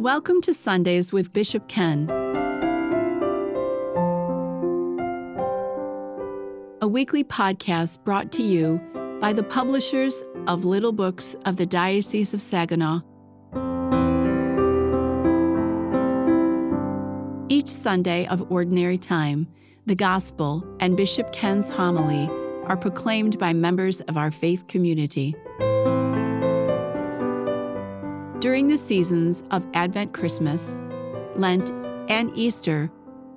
Welcome to Sundays with Bishop Ken, a weekly podcast brought to you by the publishers of Little Books of the Diocese of Saginaw. Each Sunday of Ordinary Time, the Gospel and Bishop Ken's homily are proclaimed by members of our faith community. During the seasons of Advent Christmas, Lent, and Easter,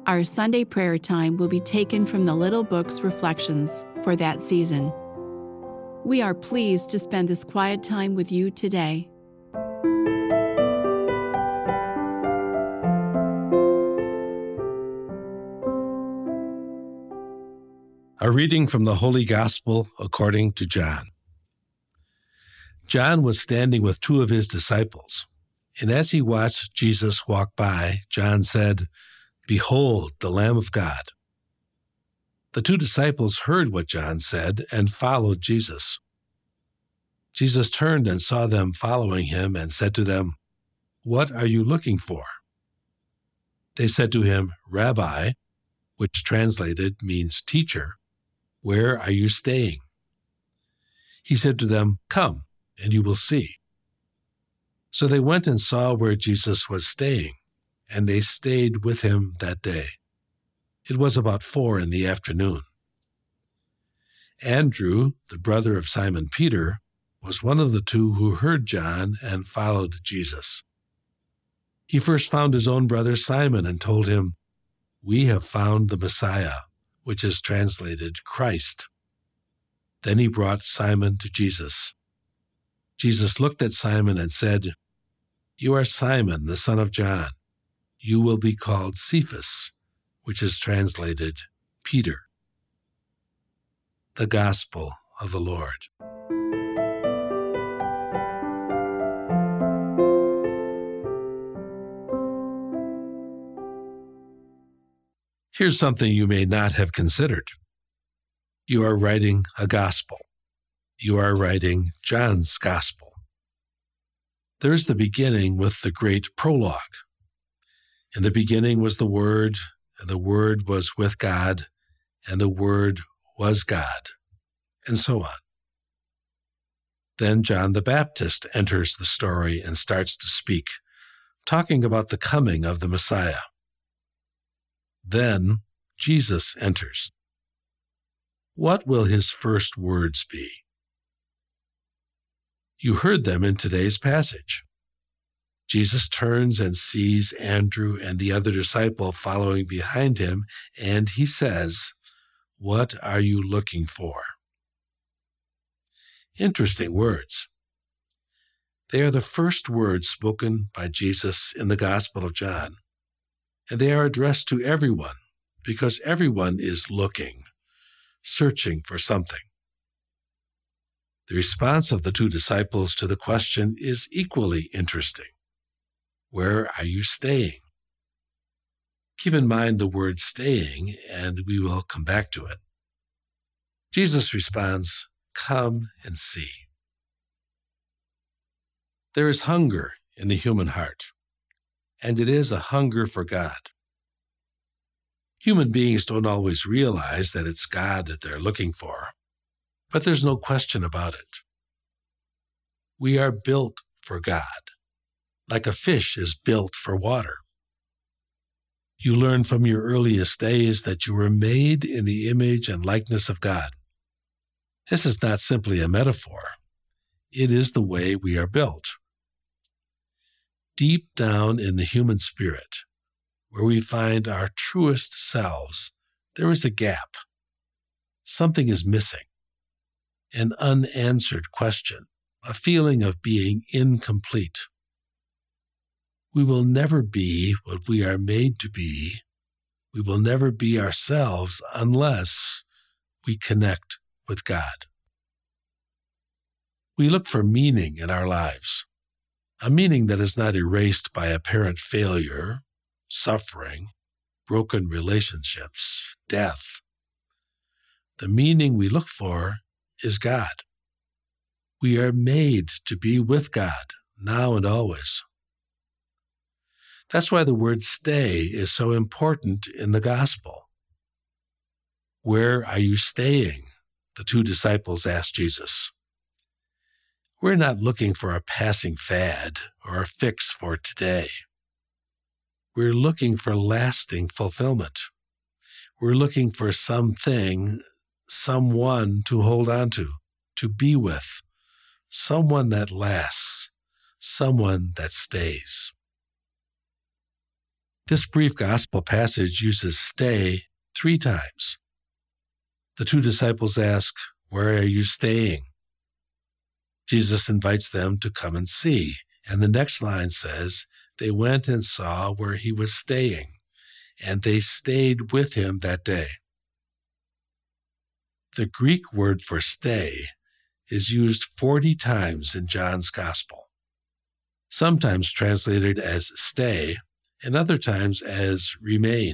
our Sunday prayer time will be taken from the Little Books reflections for that season. We are pleased to spend this quiet time with you today. A reading from the Holy Gospel according to John. John was standing with two of his disciples, and as he watched Jesus walk by, John said, Behold, the Lamb of God. The two disciples heard what John said and followed Jesus. Jesus turned and saw them following him and said to them, What are you looking for? They said to him, Rabbi, which translated means teacher, where are you staying? He said to them, Come and you will see. So they went and saw where Jesus was staying, and they stayed with him that day. It was about four in the afternoon. Andrew, the brother of Simon Peter, was one of the two who heard John and followed Jesus. He first found his own brother Simon and told him, We have found the Messiah, which is translated Christ. Then he brought Simon to Jesus. Jesus looked at Simon and said, You are Simon, the son of John. You will be called Cephas, which is translated Peter. The Gospel of the Lord. Here's something you may not have considered. You are writing a gospel you are writing John's Gospel. There's the beginning with the great prologue. In the beginning was the Word, and the Word was with God, and the Word was God, and so on. Then John the Baptist enters the story and starts to speak, talking about the coming of the Messiah. Then Jesus enters. What will his first words be? You heard them in today's passage. Jesus turns and sees Andrew and the other disciple following behind him, and he says, What are you looking for? Interesting words. They are the first words spoken by Jesus in the Gospel of John, and they are addressed to everyone because everyone is looking, searching for something. The response of the two disciples to the question is equally interesting. Where are you staying? Keep in mind the word staying, and we will come back to it. Jesus responds, Come and see. There is hunger in the human heart, and it is a hunger for God. Human beings don't always realize that it's God that they're looking for, but there's no question about it. We are built for God, like a fish is built for water. You learn from your earliest days that you were made in the image and likeness of God. This is not simply a metaphor, it is the way we are built. Deep down in the human spirit, where we find our truest selves, there is a gap. Something is missing an unanswered question, a feeling of being incomplete. We will never be what we are made to be. We will never be ourselves unless we connect with God. We look for meaning in our lives, a meaning that is not erased by apparent failure, suffering, broken relationships, death. The meaning we look for is God. We are made to be with God now and always. That's why the word stay is so important in the gospel. Where are you staying? The two disciples asked Jesus. We're not looking for a passing fad or a fix for today. We're looking for lasting fulfillment. We're looking for something, someone to hold on to, to be with, someone that lasts, someone that stays. This brief gospel passage uses stay three times. The two disciples ask, Where are you staying? Jesus invites them to come and see. And the next line says, They went and saw where he was staying, and they stayed with him that day. The Greek word for stay is used 40 times in John's Gospel, sometimes translated as stay, and other times as remain.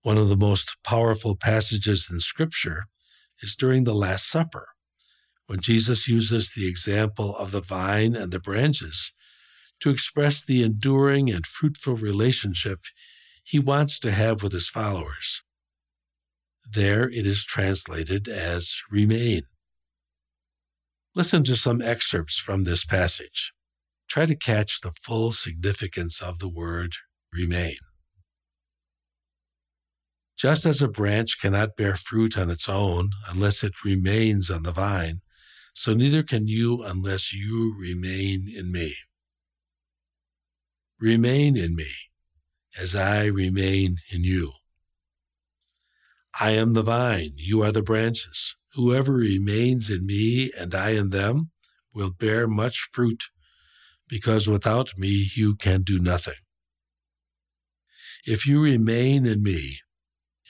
One of the most powerful passages in Scripture is during the Last Supper, when Jesus uses the example of the vine and the branches to express the enduring and fruitful relationship he wants to have with his followers. There it is translated as remain. Listen to some excerpts from this passage. Try to catch the full significance of the word remain. Just as a branch cannot bear fruit on its own unless it remains on the vine, so neither can you unless you remain in me. Remain in me as I remain in you. I am the vine, you are the branches. Whoever remains in me and I in them will bear much fruit, because without me you can do nothing. If you remain in me,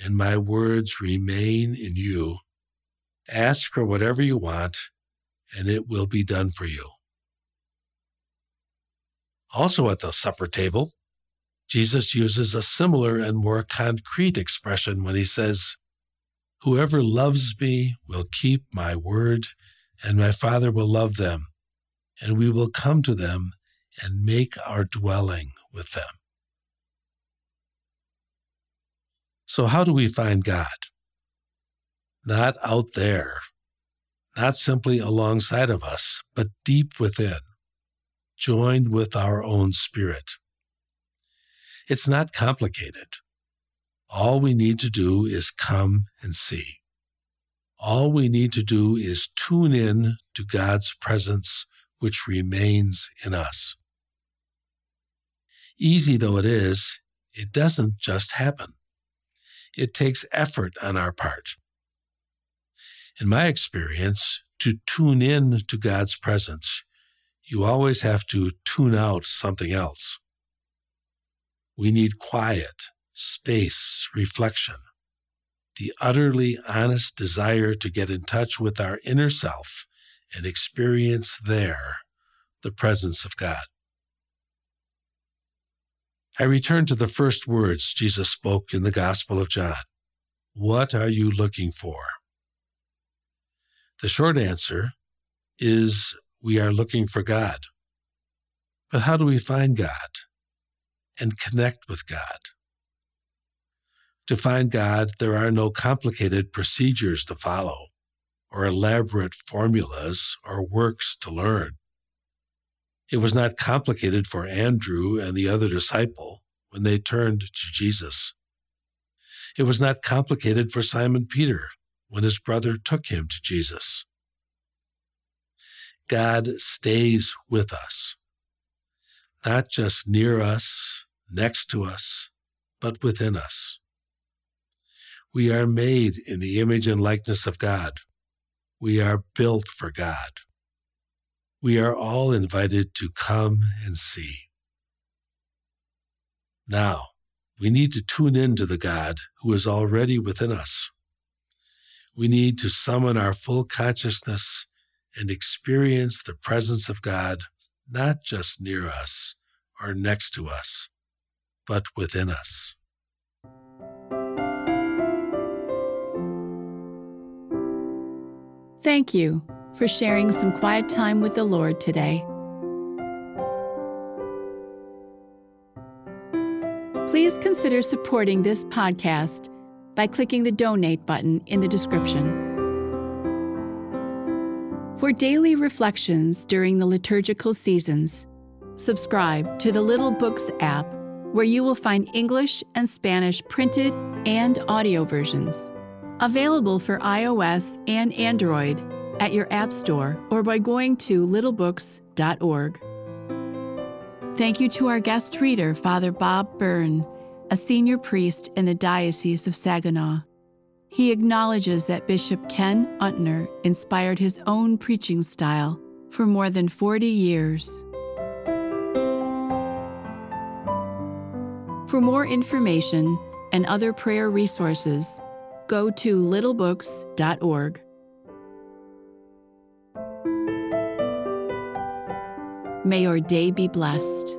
and my words remain in you, ask for whatever you want, and it will be done for you. Also at the supper table, Jesus uses a similar and more concrete expression when he says, Whoever loves me will keep my word, and my Father will love them, and we will come to them and make our dwelling with them. So, how do we find God? Not out there, not simply alongside of us, but deep within, joined with our own spirit. It's not complicated. All we need to do is come and see. All we need to do is tune in to God's presence, which remains in us. Easy though it is, it doesn't just happen. It takes effort on our part. In my experience, to tune in to God's presence, you always have to tune out something else. We need quiet, space, reflection, the utterly honest desire to get in touch with our inner self and experience there the presence of God. I return to the first words Jesus spoke in the Gospel of John. What are you looking for? The short answer is we are looking for God. But how do we find God? And connect with God. To find God, there are no complicated procedures to follow, or elaborate formulas or works to learn. It was not complicated for Andrew and the other disciple when they turned to Jesus. It was not complicated for Simon Peter when his brother took him to Jesus. God stays with us, not just near us next to us, but within us. We are made in the image and likeness of God. We are built for God. We are all invited to come and see. Now, we need to tune in to the God who is already within us. We need to summon our full consciousness and experience the presence of God not just near us or next to us, but within us. Thank you for sharing some quiet time with the Lord today. Please consider supporting this podcast by clicking the donate button in the description. For daily reflections during the liturgical seasons, subscribe to the Little Books app where you will find English and Spanish printed and audio versions. Available for iOS and Android at your App Store or by going to littlebooks.org. Thank you to our guest reader, Father Bob Byrne, a senior priest in the Diocese of Saginaw. He acknowledges that Bishop Ken Untener inspired his own preaching style for more than 40 years. For more information and other prayer resources, go to littlebooks.org. May your day be blessed.